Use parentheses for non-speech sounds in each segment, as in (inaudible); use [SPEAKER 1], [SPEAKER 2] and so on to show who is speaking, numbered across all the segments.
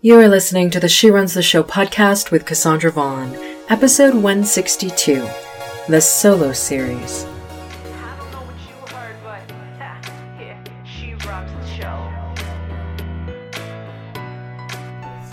[SPEAKER 1] You are listening to the She Runs the Show podcast with Cassandra Vaughn, episode 162, the solo series.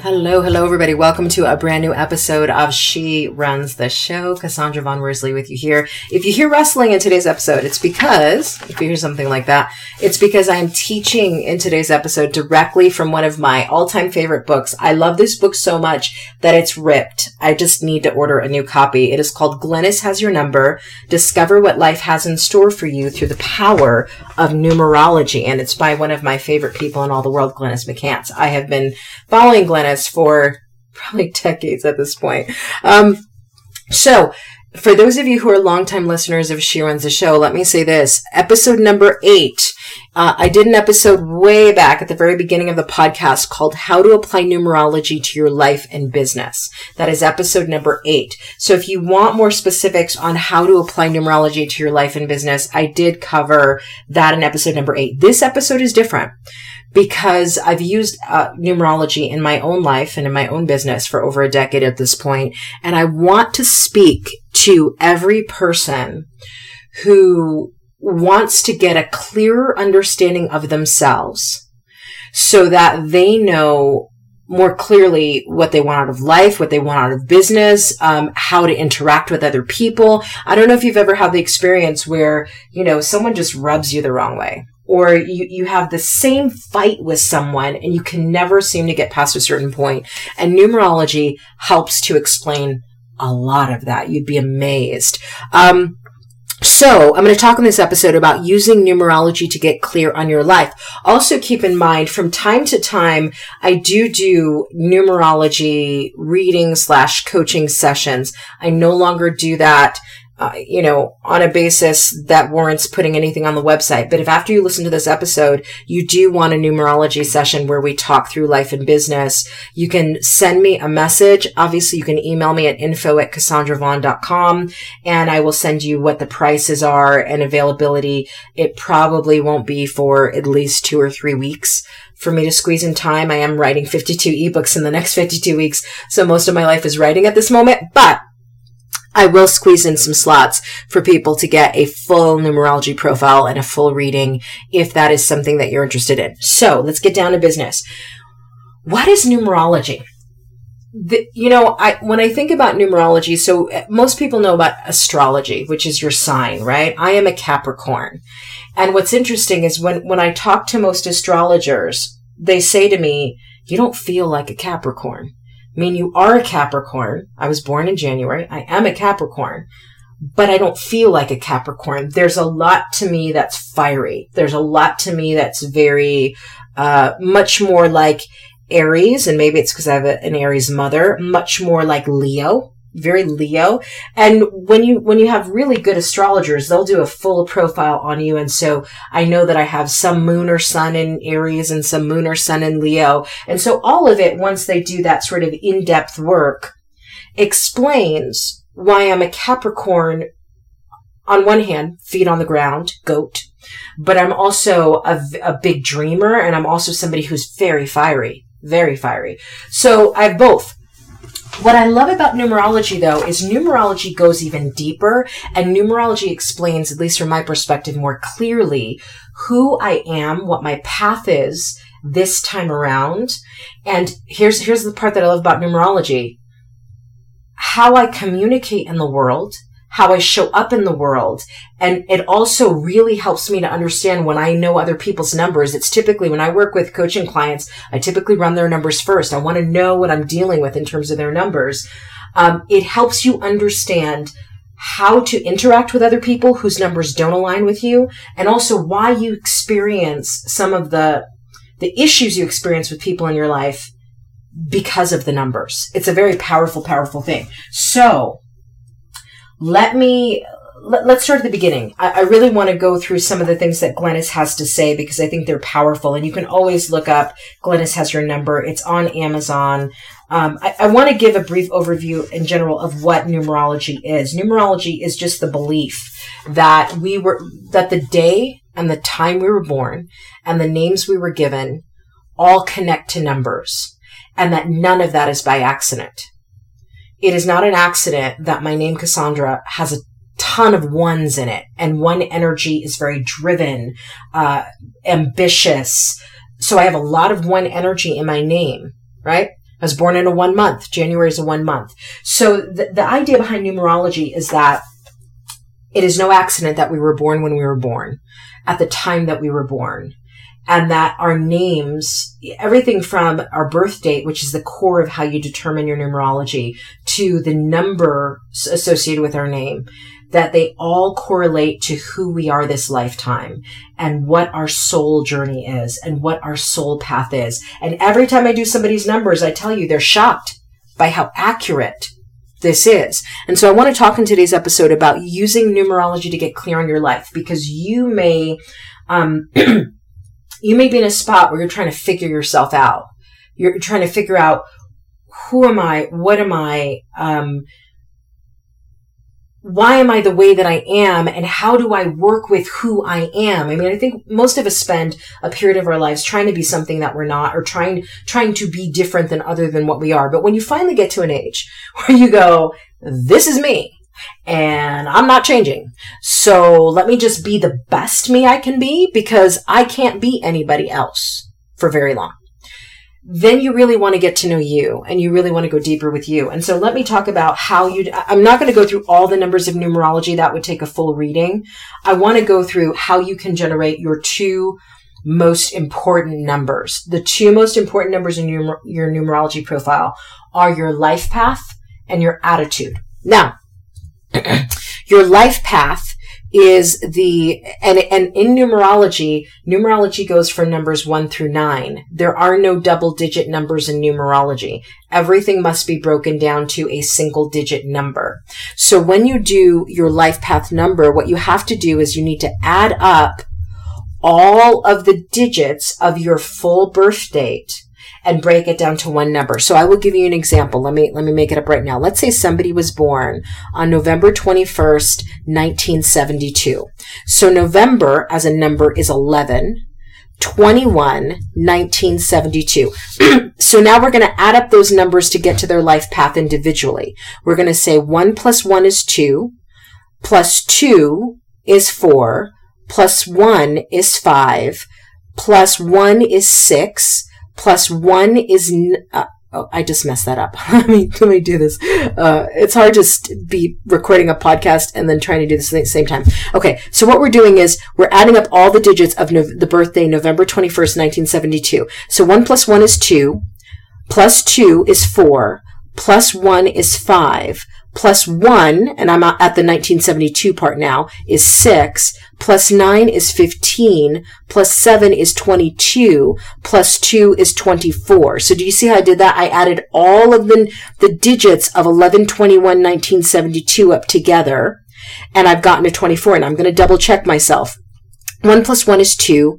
[SPEAKER 1] Hello, hello, everybody. Welcome to a brand new episode of She Runs the Show. Cassandra Von Worsley with you here. If you hear wrestling in today's episode, it's because, if you hear something like that, it's because I am teaching in today's episode directly from one of my all time favorite books. I love this book so much that it's ripped. I just need to order a new copy. It is called Glynis Has Your Number. Discover what life has in store for you through the power of numerology. And it's by one of my favorite people in all the world, Glynis McCants. I have been following Glynis for probably (laughs) decades at this point. Um, so, for those of you who are longtime listeners of She Runs the Show, let me say this. Episode number eight. Uh, I did an episode way back at the very beginning of the podcast called How to Apply Numerology to Your Life and Business. That is episode number eight. So if you want more specifics on how to apply numerology to your life and business, I did cover that in episode number eight. This episode is different because I've used uh, numerology in my own life and in my own business for over a decade at this point, and I want to speak to every person who wants to get a clearer understanding of themselves so that they know more clearly what they want out of life, what they want out of business, um, how to interact with other people. I don't know if you've ever had the experience where, you know, someone just rubs you the wrong way or you, you have the same fight with someone and you can never seem to get past a certain point. And numerology helps to explain a lot of that. You'd be amazed. Um, so, I'm going to talk in this episode about using numerology to get clear on your life. Also, keep in mind, from time to time, I do do numerology reading slash coaching sessions. I no longer do that uh, you know, on a basis that warrants putting anything on the website. But if after you listen to this episode, you do want a numerology session where we talk through life and business, you can send me a message. Obviously, you can email me at info at cassandravon.com and I will send you what the prices are and availability. It probably won't be for at least two or three weeks for me to squeeze in time. I am writing 52 ebooks in the next 52 weeks. So most of my life is writing at this moment, but I will squeeze in some slots for people to get a full numerology profile and a full reading if that is something that you're interested in. So let's get down to business. What is numerology? The, you know, I, when I think about numerology, so uh, most people know about astrology, which is your sign, right? I am a Capricorn. And what's interesting is when, when I talk to most astrologers, they say to me, you don't feel like a Capricorn. I mean, you are a Capricorn. I was born in January. I am a Capricorn, but I don't feel like a Capricorn. There's a lot to me that's fiery. There's a lot to me that's very, uh, much more like Aries, and maybe it's because I have a, an Aries mother, much more like Leo very Leo. And when you, when you have really good astrologers, they'll do a full profile on you. And so I know that I have some moon or sun in Aries and some moon or sun in Leo. And so all of it, once they do that sort of in-depth work, explains why I'm a Capricorn on one hand, feet on the ground, goat, but I'm also a, a big dreamer and I'm also somebody who's very fiery, very fiery. So I have both. What I love about numerology though is numerology goes even deeper and numerology explains, at least from my perspective, more clearly who I am, what my path is this time around. And here's, here's the part that I love about numerology. How I communicate in the world how I show up in the world. And it also really helps me to understand when I know other people's numbers. It's typically when I work with coaching clients, I typically run their numbers first. I want to know what I'm dealing with in terms of their numbers. Um, it helps you understand how to interact with other people whose numbers don't align with you and also why you experience some of the the issues you experience with people in your life because of the numbers. It's a very powerful, powerful thing. So let me let, us start at the beginning. I, I really want to go through some of the things that Glynis has to say because I think they're powerful. And you can always look up Glynis has your number. It's on Amazon. Um, I, I want to give a brief overview in general of what numerology is. Numerology is just the belief that we were that the day and the time we were born and the names we were given all connect to numbers and that none of that is by accident. It is not an accident that my name Cassandra has a ton of ones in it and one energy is very driven, uh, ambitious. So I have a lot of one energy in my name, right? I was born in a one month. January is a one month. So the, the idea behind numerology is that it is no accident that we were born when we were born, at the time that we were born, and that our names, everything from our birth date, which is the core of how you determine your numerology, to the number associated with our name, that they all correlate to who we are this lifetime and what our soul journey is and what our soul path is. And every time I do somebody's numbers, I tell you they're shocked by how accurate this is. And so I want to talk in today's episode about using numerology to get clear on your life because you may, um, (clears throat) you may be in a spot where you're trying to figure yourself out. You're trying to figure out who am I? What am I? Um, why am I the way that I am and how do I work with who I am? I mean, I think most of us spend a period of our lives trying to be something that we're not or trying, trying to be different than other than what we are. But when you finally get to an age (laughs) where you go, this is me and I'm not changing. So let me just be the best me I can be because I can't be anybody else for very long then you really want to get to know you and you really want to go deeper with you. And so let me talk about how you, I'm not going to go through all the numbers of numerology. That would take a full reading. I want to go through how you can generate your two most important numbers. The two most important numbers in your, your numerology profile are your life path and your attitude. Now, your life path is the and and in numerology numerology goes from numbers 1 through 9 there are no double digit numbers in numerology. Everything must be broken down to a single digit number. So when you do your life path number what you have to do is you need to add up all of the digits of your full birth date and break it down to one number. So I will give you an example. Let me, let me make it up right now. Let's say somebody was born on November 21st, 1972. So November as a number is 11. 21, 1972. (clears throat) so now we're going to add up those numbers to get to their life path individually. We're going to say 1 plus 1 is 2, plus 2 is 4, plus 1 is 5, plus 1 is 6, plus one is, n- uh, oh, I just messed that up. (laughs) let me, let me do this. Uh, it's hard to st- be recording a podcast and then trying to do this at the same time. Okay. So what we're doing is we're adding up all the digits of no- the birthday, November 21st, 1972. So one plus one is two, plus two is four, plus one is five, plus 1, and I'm at the 1972 part now, is 6, plus 9 is 15, plus 7 is 22, plus 2 is 24. So do you see how I did that? I added all of the, the digits of 11, 21, 1972 up together, and I've gotten to 24, and I'm going to double check myself. 1 plus 1 is 2,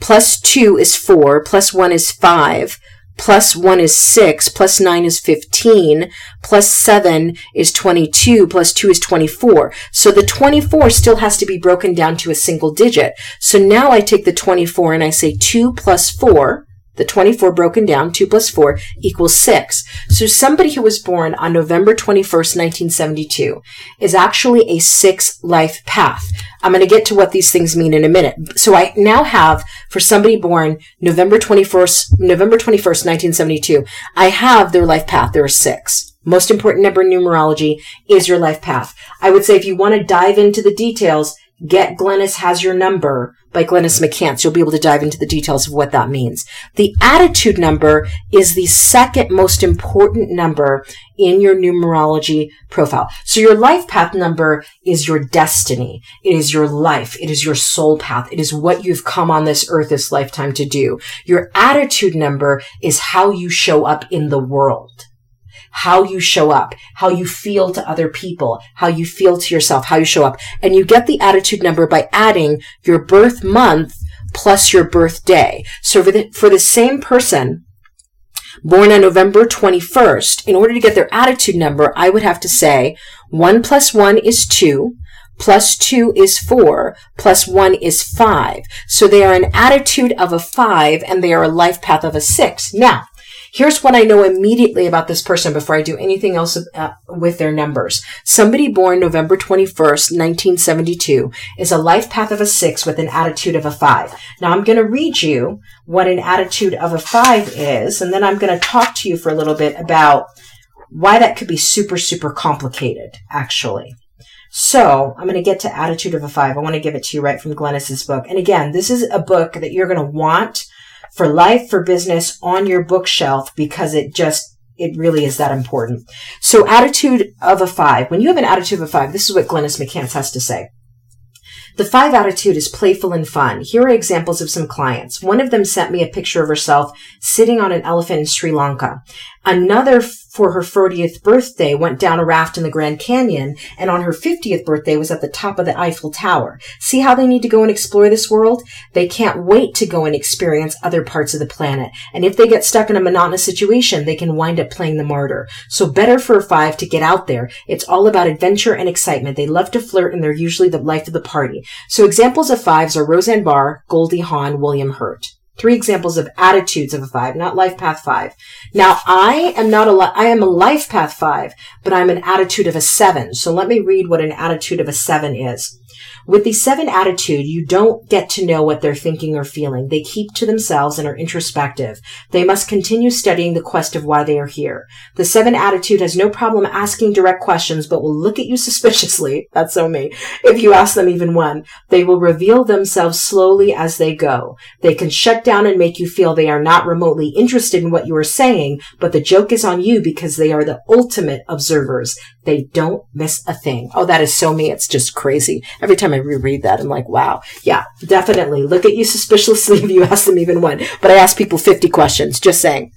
[SPEAKER 1] plus 2 is 4, plus 1 is 5, plus 1 is 6, plus 9 is 15, plus 7 is 22, plus 2 is 24. So the 24 still has to be broken down to a single digit. So now I take the 24 and I say 2 plus 4, the 24 broken down, 2 plus 4 equals 6. So somebody who was born on November 21st, 1972 is actually a six life path. I'm going to get to what these things mean in a minute. So I now have for somebody born November 21st, November 21st, 1972, I have their life path. There are six. Most important number in numerology is your life path. I would say if you want to dive into the details, Get Glynis Has Your Number by Glynis McCants. You'll be able to dive into the details of what that means. The attitude number is the second most important number in your numerology profile. So your life path number is your destiny. It is your life. It is your soul path. It is what you've come on this earth this lifetime to do. Your attitude number is how you show up in the world how you show up, how you feel to other people, how you feel to yourself, how you show up. And you get the attitude number by adding your birth month plus your birthday. So for the, for the same person, born on November 21st, in order to get their attitude number, I would have to say 1 plus 1 is 2, plus 2 is 4, plus 1 is 5. So they are an attitude of a 5 and they are a life path of a 6. Now, Here's what I know immediately about this person before I do anything else uh, with their numbers. Somebody born November 21st, 1972 is a life path of a six with an attitude of a five. Now I'm going to read you what an attitude of a five is, and then I'm going to talk to you for a little bit about why that could be super, super complicated, actually. So I'm going to get to attitude of a five. I want to give it to you right from Glynis's book. And again, this is a book that you're going to want for life, for business on your bookshelf because it just, it really is that important. So attitude of a five. When you have an attitude of a five, this is what Glynis McCants has to say. The five attitude is playful and fun. Here are examples of some clients. One of them sent me a picture of herself sitting on an elephant in Sri Lanka. Another for her 40th birthday went down a raft in the Grand Canyon and on her 50th birthday was at the top of the Eiffel Tower. See how they need to go and explore this world? They can't wait to go and experience other parts of the planet. And if they get stuck in a monotonous situation, they can wind up playing the martyr. So better for a five to get out there. It's all about adventure and excitement. They love to flirt and they're usually the life of the party. So examples of fives are Roseanne Barr, Goldie Hawn, William Hurt. Three examples of attitudes of a five, not life path five. Now, I am not a, I am a life path five, but I'm an attitude of a seven. So let me read what an attitude of a seven is. With the seven attitude, you don't get to know what they're thinking or feeling. They keep to themselves and are introspective. They must continue studying the quest of why they are here. The seven attitude has no problem asking direct questions, but will look at you (laughs) suspiciously. That's so me. If you ask them even one, they will reveal themselves slowly as they go. They can shut down and make you feel they are not remotely interested in what you are saying, but the joke is on you because they are the ultimate observers. They don't miss a thing. Oh, that is so me. It's just crazy. Every time I reread that, I'm like, wow. Yeah, definitely. Look at you suspiciously (laughs) if you ask them even one. But I ask people 50 questions, just saying.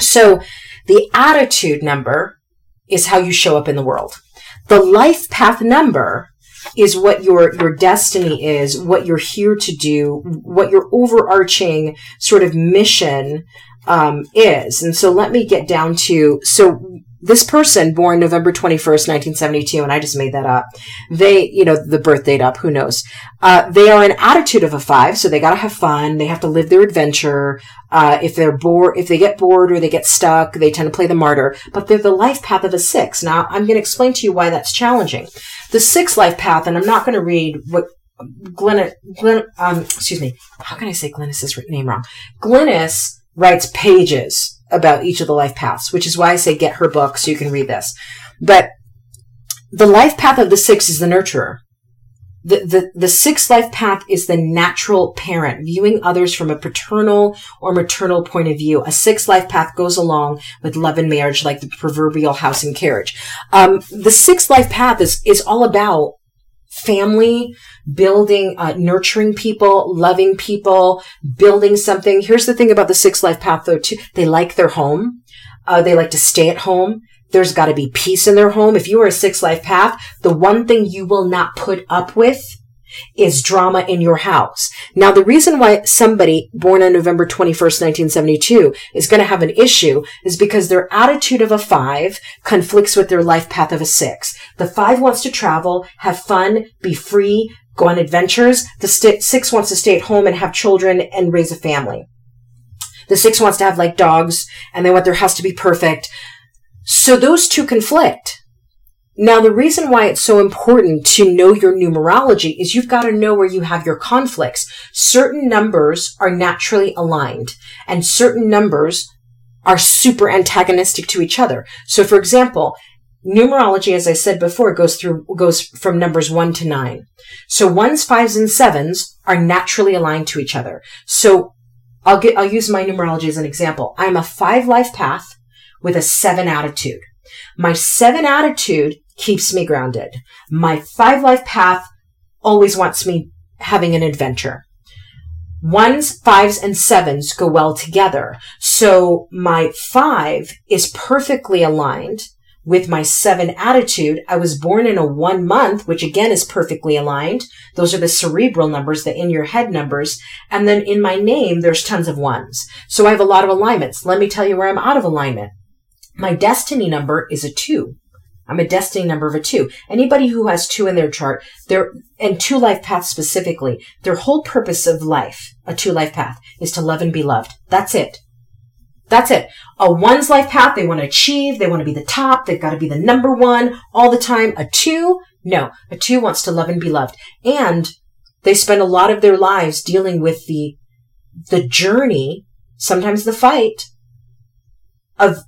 [SPEAKER 1] So the attitude number is how you show up in the world. The life path number is what your your destiny is, what you're here to do, what your overarching sort of mission um, is. And so let me get down to so this person born November 21st, 1972, and I just made that up. They, you know, the birth date up, who knows? Uh, they are an attitude of a five, so they gotta have fun. They have to live their adventure. Uh, if they're bored, if they get bored or they get stuck, they tend to play the martyr, but they're the life path of a six. Now, I'm gonna explain to you why that's challenging. The six life path, and I'm not gonna read what Glenn, Glenn, um, excuse me, how can I say Glynis's name wrong? Glynis writes pages about each of the life paths, which is why I say get her book so you can read this. But the life path of the six is the nurturer. The, the, the sixth life path is the natural parent, viewing others from a paternal or maternal point of view. A sixth life path goes along with love and marriage, like the proverbial house and carriage. Um, the sixth life path is, is all about family, building, uh, nurturing people, loving people, building something. Here's the thing about the six life path though, too. They like their home. Uh, they like to stay at home. There's got to be peace in their home. If you are a six life path, the one thing you will not put up with is drama in your house. Now, the reason why somebody born on November 21st, 1972 is going to have an issue is because their attitude of a five conflicts with their life path of a six. The five wants to travel, have fun, be free, go on adventures. The st- six wants to stay at home and have children and raise a family. The six wants to have like dogs and they want their house to be perfect. So those two conflict. Now, the reason why it's so important to know your numerology is you've got to know where you have your conflicts. Certain numbers are naturally aligned and certain numbers are super antagonistic to each other. So, for example, numerology, as I said before, goes through, goes from numbers one to nine. So ones, fives, and sevens are naturally aligned to each other. So I'll get, I'll use my numerology as an example. I'm a five life path with a seven attitude. My seven attitude keeps me grounded. My five life path always wants me having an adventure. Ones, fives, and sevens go well together. So my five is perfectly aligned with my seven attitude. I was born in a one month, which again is perfectly aligned. Those are the cerebral numbers, the in your head numbers. And then in my name, there's tons of ones. So I have a lot of alignments. Let me tell you where I'm out of alignment. My destiny number is a two. I'm a destiny number of a two. Anybody who has two in their chart, their and two life paths specifically, their whole purpose of life, a two life path, is to love and be loved. That's it. That's it. A one's life path, they want to achieve, they want to be the top, they've got to be the number one all the time. A two, no. A two wants to love and be loved. And they spend a lot of their lives dealing with the, the journey, sometimes the fight of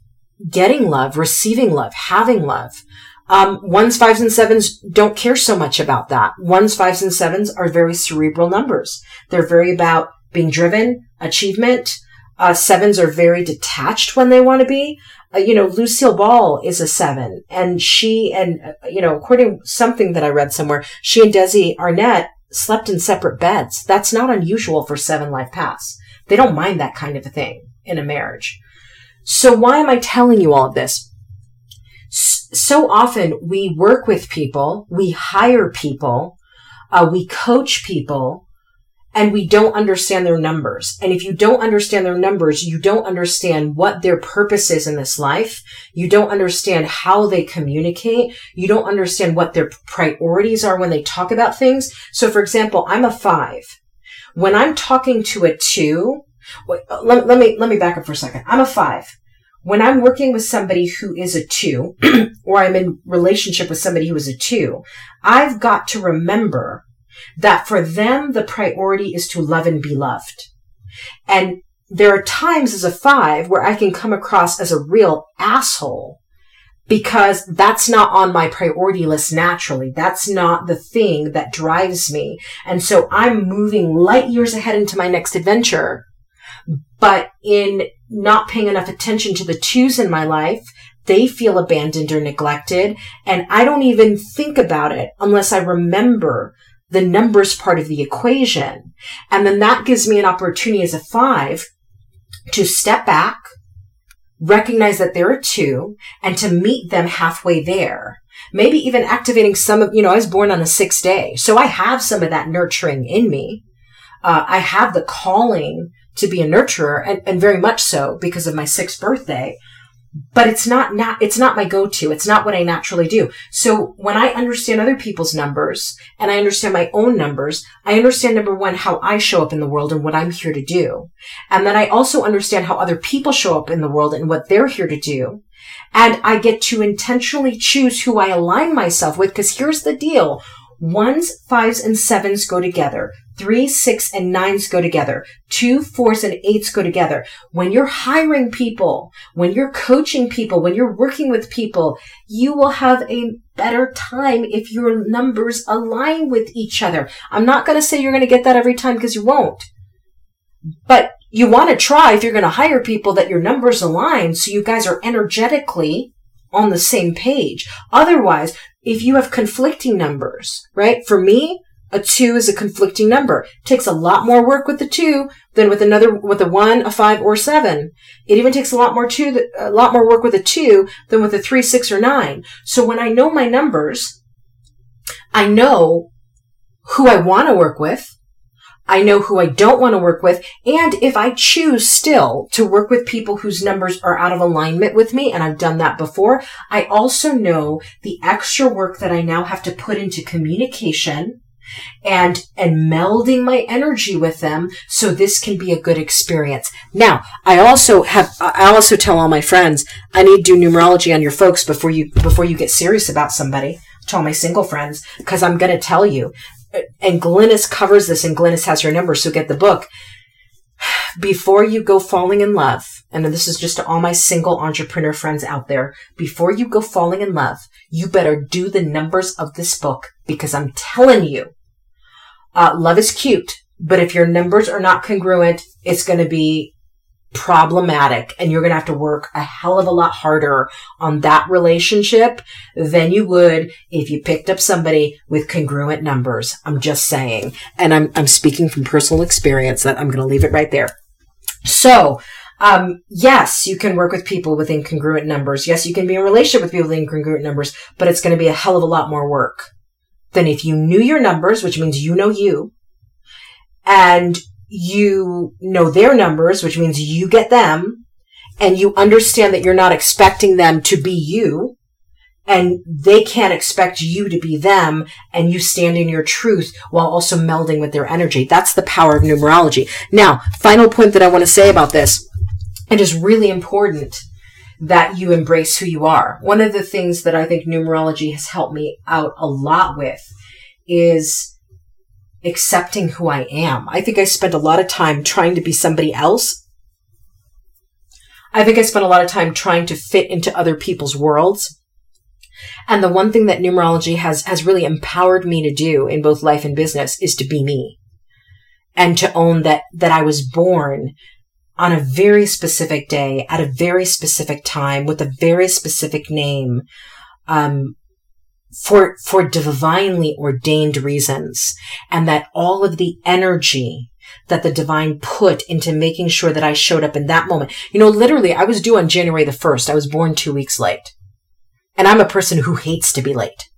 [SPEAKER 1] getting love, receiving love, having love. Um, ones, fives, and sevens don't care so much about that. Ones, fives, and sevens are very cerebral numbers. They're very about being driven, achievement. Uh, sevens are very detached when they want to be. Uh, you know, Lucille Ball is a seven, and she and uh, you know, according to something that I read somewhere, she and Desi Arnaz slept in separate beds. That's not unusual for seven life paths. They don't mind that kind of a thing in a marriage. So why am I telling you all of this? so often we work with people, we hire people, uh, we coach people, and we don't understand their numbers. And if you don't understand their numbers, you don't understand what their purpose is in this life. You don't understand how they communicate. You don't understand what their priorities are when they talk about things. So for example, I'm a five. When I'm talking to a two, Uh, let, let me, let me back up for a second. I'm a five when I'm working with somebody who is a two, (clears throat) or I'm in relationship with somebody who is a two, I've got to remember that for them, the priority is to love and be loved. And there are times as a five where I can come across as a real asshole because that's not on my priority list naturally. That's not the thing that drives me. And so I'm moving light years ahead into my next adventure. But in not paying enough attention to the twos in my life, they feel abandoned or neglected. And I don't even think about it unless I remember the numbers part of the equation. And then that gives me an opportunity as a five to step back, recognize that there are two, and to meet them halfway there. Maybe even activating some of, you know, I was born on a sixth day. So I have some of that nurturing in me. Uh, I have the calling to be a nurturer and, and very much so because of my sixth birthday. But it's not not it's not my go-to. It's not what i naturally do. So when i understand other people's numbers and i understand my own numbers i understand number one how i show up in the world and what i'm here to do. And then i also understand how other people show up in the world and what they're here to do. And i get to intentionally choose who i align myself with because here's the deal ones fives and sevens go together Three, six, and nines go together. Two, fours, and eights go together. When you're hiring people, when you're coaching people, when you're working with people, you will have a better time if your numbers align with each other. I'm not going to say you're going to get that every time because you won't. But you want to try if you're going to hire people that your numbers align so you guys are energetically on the same page. Otherwise, if you have conflicting numbers, right? For me, a two is a conflicting number. It takes a lot more work with the two than with another, with a one, a five, or seven. It even takes a lot more two, a lot more work with a two than with a three, six, or nine. So when I know my numbers, I know who I want to work with. I know who I don't want to work with. And if I choose still to work with people whose numbers are out of alignment with me, and I've done that before, I also know the extra work that I now have to put into communication and and melding my energy with them so this can be a good experience. Now, I also have I also tell all my friends I need to do numerology on your folks before you before you get serious about somebody. I tell my single friends because I'm going to tell you. And Glynis covers this, and Glynis has her number, so get the book. Before you go falling in love, and this is just to all my single entrepreneur friends out there, before you go falling in love, you better do the numbers of this book because I'm telling you, uh, love is cute, but if your numbers are not congruent, it's going to be problematic and you're going to have to work a hell of a lot harder on that relationship than you would if you picked up somebody with congruent numbers. I'm just saying. And I'm, I'm speaking from personal experience that I'm going to leave it right there. So, um, yes, you can work with people with incongruent numbers. Yes, you can be in a relationship with people with incongruent numbers, but it's going to be a hell of a lot more work than if you knew your numbers, which means you know you, and you know their numbers, which means you get them, and you understand that you're not expecting them to be you, and they can't expect you to be them, and you stand in your truth while also melding with their energy. That's the power of numerology. Now, final point that I want to say about this it is really important that you embrace who you are. One of the things that I think numerology has helped me out a lot with is accepting who I am. I think I spent a lot of time trying to be somebody else. I think I spent a lot of time trying to fit into other people's worlds. And the one thing that numerology has, has really empowered me to do in both life and business is to be me and to own that, that I was born on a very specific day at a very specific time with a very specific name, um, for, for divinely ordained reasons and that all of the energy that the divine put into making sure that I showed up in that moment. You know, literally, I was due on January the 1st. I was born two weeks late. And I'm a person who hates to be late.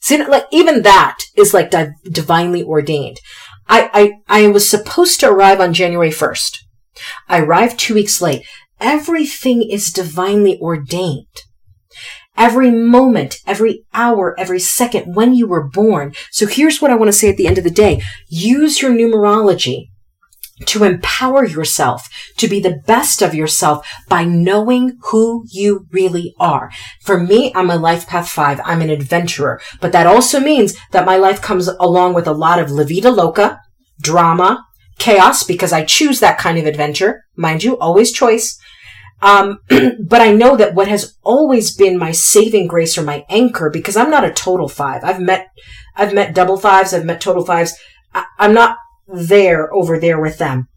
[SPEAKER 1] See, like, even that is like di- divinely ordained. I, I, I was supposed to arrive on January 1st. I arrived two weeks late. Everything is divinely ordained. Every moment, every hour, every second when you were born. So here's what I want to say at the end of the day. Use your numerology to empower yourself to be the best of yourself by knowing who you really are. For me, I'm a life path five. I'm an adventurer, but that also means that my life comes along with a lot of la loca, drama, chaos, because I choose that kind of adventure. Mind you, always choice. Um, (clears throat) but I know that what has always been my saving grace or my anchor, because I'm not a total five. I've met, I've met double fives. I've met total fives. I, I'm not there over there with them.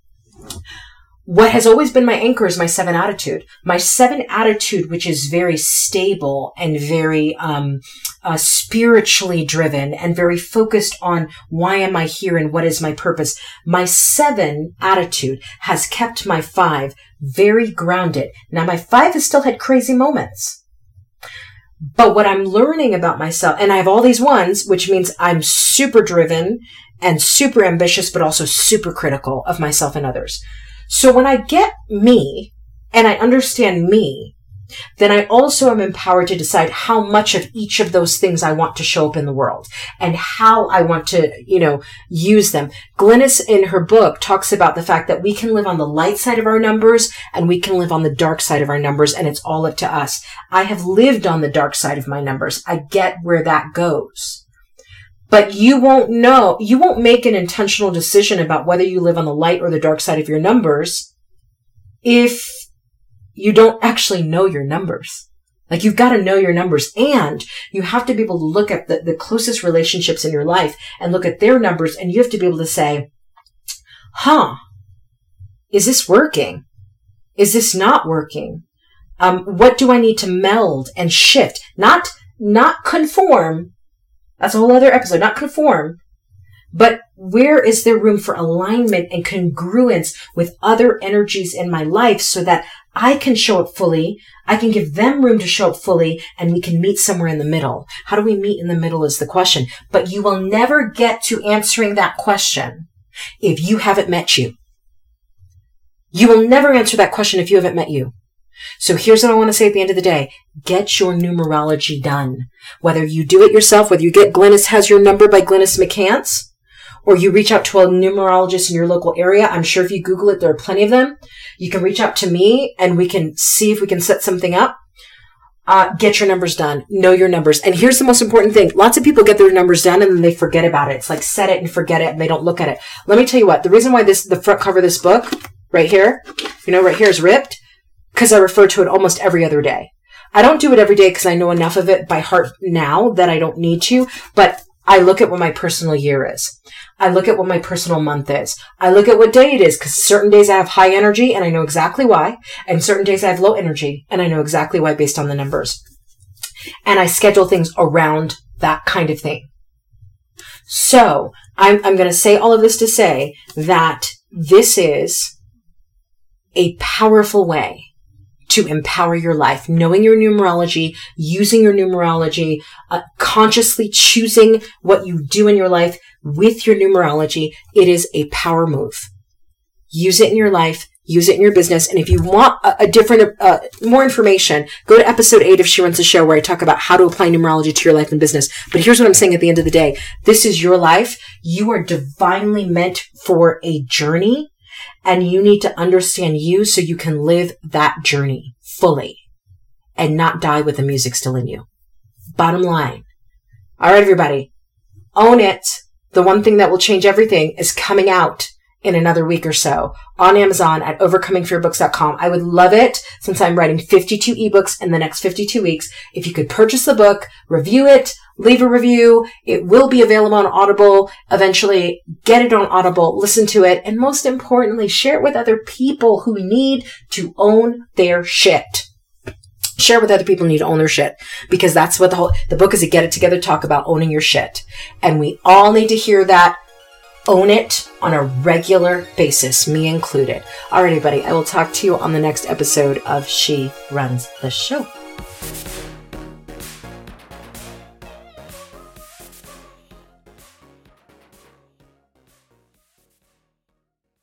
[SPEAKER 1] What has always been my anchor is my seven attitude. My seven attitude, which is very stable and very um, uh, spiritually driven and very focused on why am I here and what is my purpose. My seven attitude has kept my five very grounded. Now my five has still had crazy moments. But what I'm learning about myself, and I have all these ones, which means I'm super driven and super ambitious, but also super critical of myself and others. So when I get me and I understand me, then I also am empowered to decide how much of each of those things I want to show up in the world and how I want to, you know, use them. Glynis in her book talks about the fact that we can live on the light side of our numbers and we can live on the dark side of our numbers and it's all up to us. I have lived on the dark side of my numbers. I get where that goes. But you won't know, you won't make an intentional decision about whether you live on the light or the dark side of your numbers if you don't actually know your numbers. Like you've got to know your numbers and you have to be able to look at the, the closest relationships in your life and look at their numbers and you have to be able to say, huh, is this working? Is this not working? Um, what do I need to meld and shift? Not, not conform, that's a whole other episode. Not conform, but where is there room for alignment and congruence with other energies in my life so that I can show up fully. I can give them room to show up fully and we can meet somewhere in the middle. How do we meet in the middle is the question, but you will never get to answering that question if you haven't met you. You will never answer that question if you haven't met you. So here's what I want to say at the end of the day. Get your numerology done. Whether you do it yourself, whether you get Glynis has your number by Glynis McCants, or you reach out to a numerologist in your local area. I'm sure if you Google it, there are plenty of them. You can reach out to me and we can see if we can set something up. Uh, get your numbers done. Know your numbers. And here's the most important thing. Lots of people get their numbers done and then they forget about it. It's like set it and forget it and they don't look at it. Let me tell you what, the reason why this, the front cover of this book right here, you know, right here is ripped because I refer to it almost every other day. I don't do it every day because I know enough of it by heart now that I don't need to, but I look at what my personal year is. I look at what my personal month is. I look at what day it is because certain days I have high energy and I know exactly why. And certain days I have low energy and I know exactly why based on the numbers. And I schedule things around that kind of thing. So I'm, I'm going to say all of this to say that this is a powerful way to empower your life, knowing your numerology, using your numerology, uh, consciously choosing what you do in your life with your numerology. It is a power move. Use it in your life. Use it in your business. And if you want a, a different, uh, more information, go to episode eight of She Runs the Show where I talk about how to apply numerology to your life and business. But here's what I'm saying at the end of the day. This is your life. You are divinely meant for a journey And you need to understand you so you can live that journey fully and not die with the music still in you. Bottom line. All right, everybody. Own it. The one thing that will change everything is coming out in another week or so on Amazon at overcomingfearbooks.com. I would love it since I'm writing 52 ebooks in the next 52 weeks. If you could purchase the book, review it, leave a review. It will be available on Audible eventually. Get it on Audible, listen to it, and most importantly, share it with other people who need to own their shit. Share with other people who need to own their shit because that's what the whole, the book is a get it together talk about owning your shit. And we all need to hear that own it on a regular basis, me included. All right, everybody, I will talk to you on the next episode of She Runs the Show.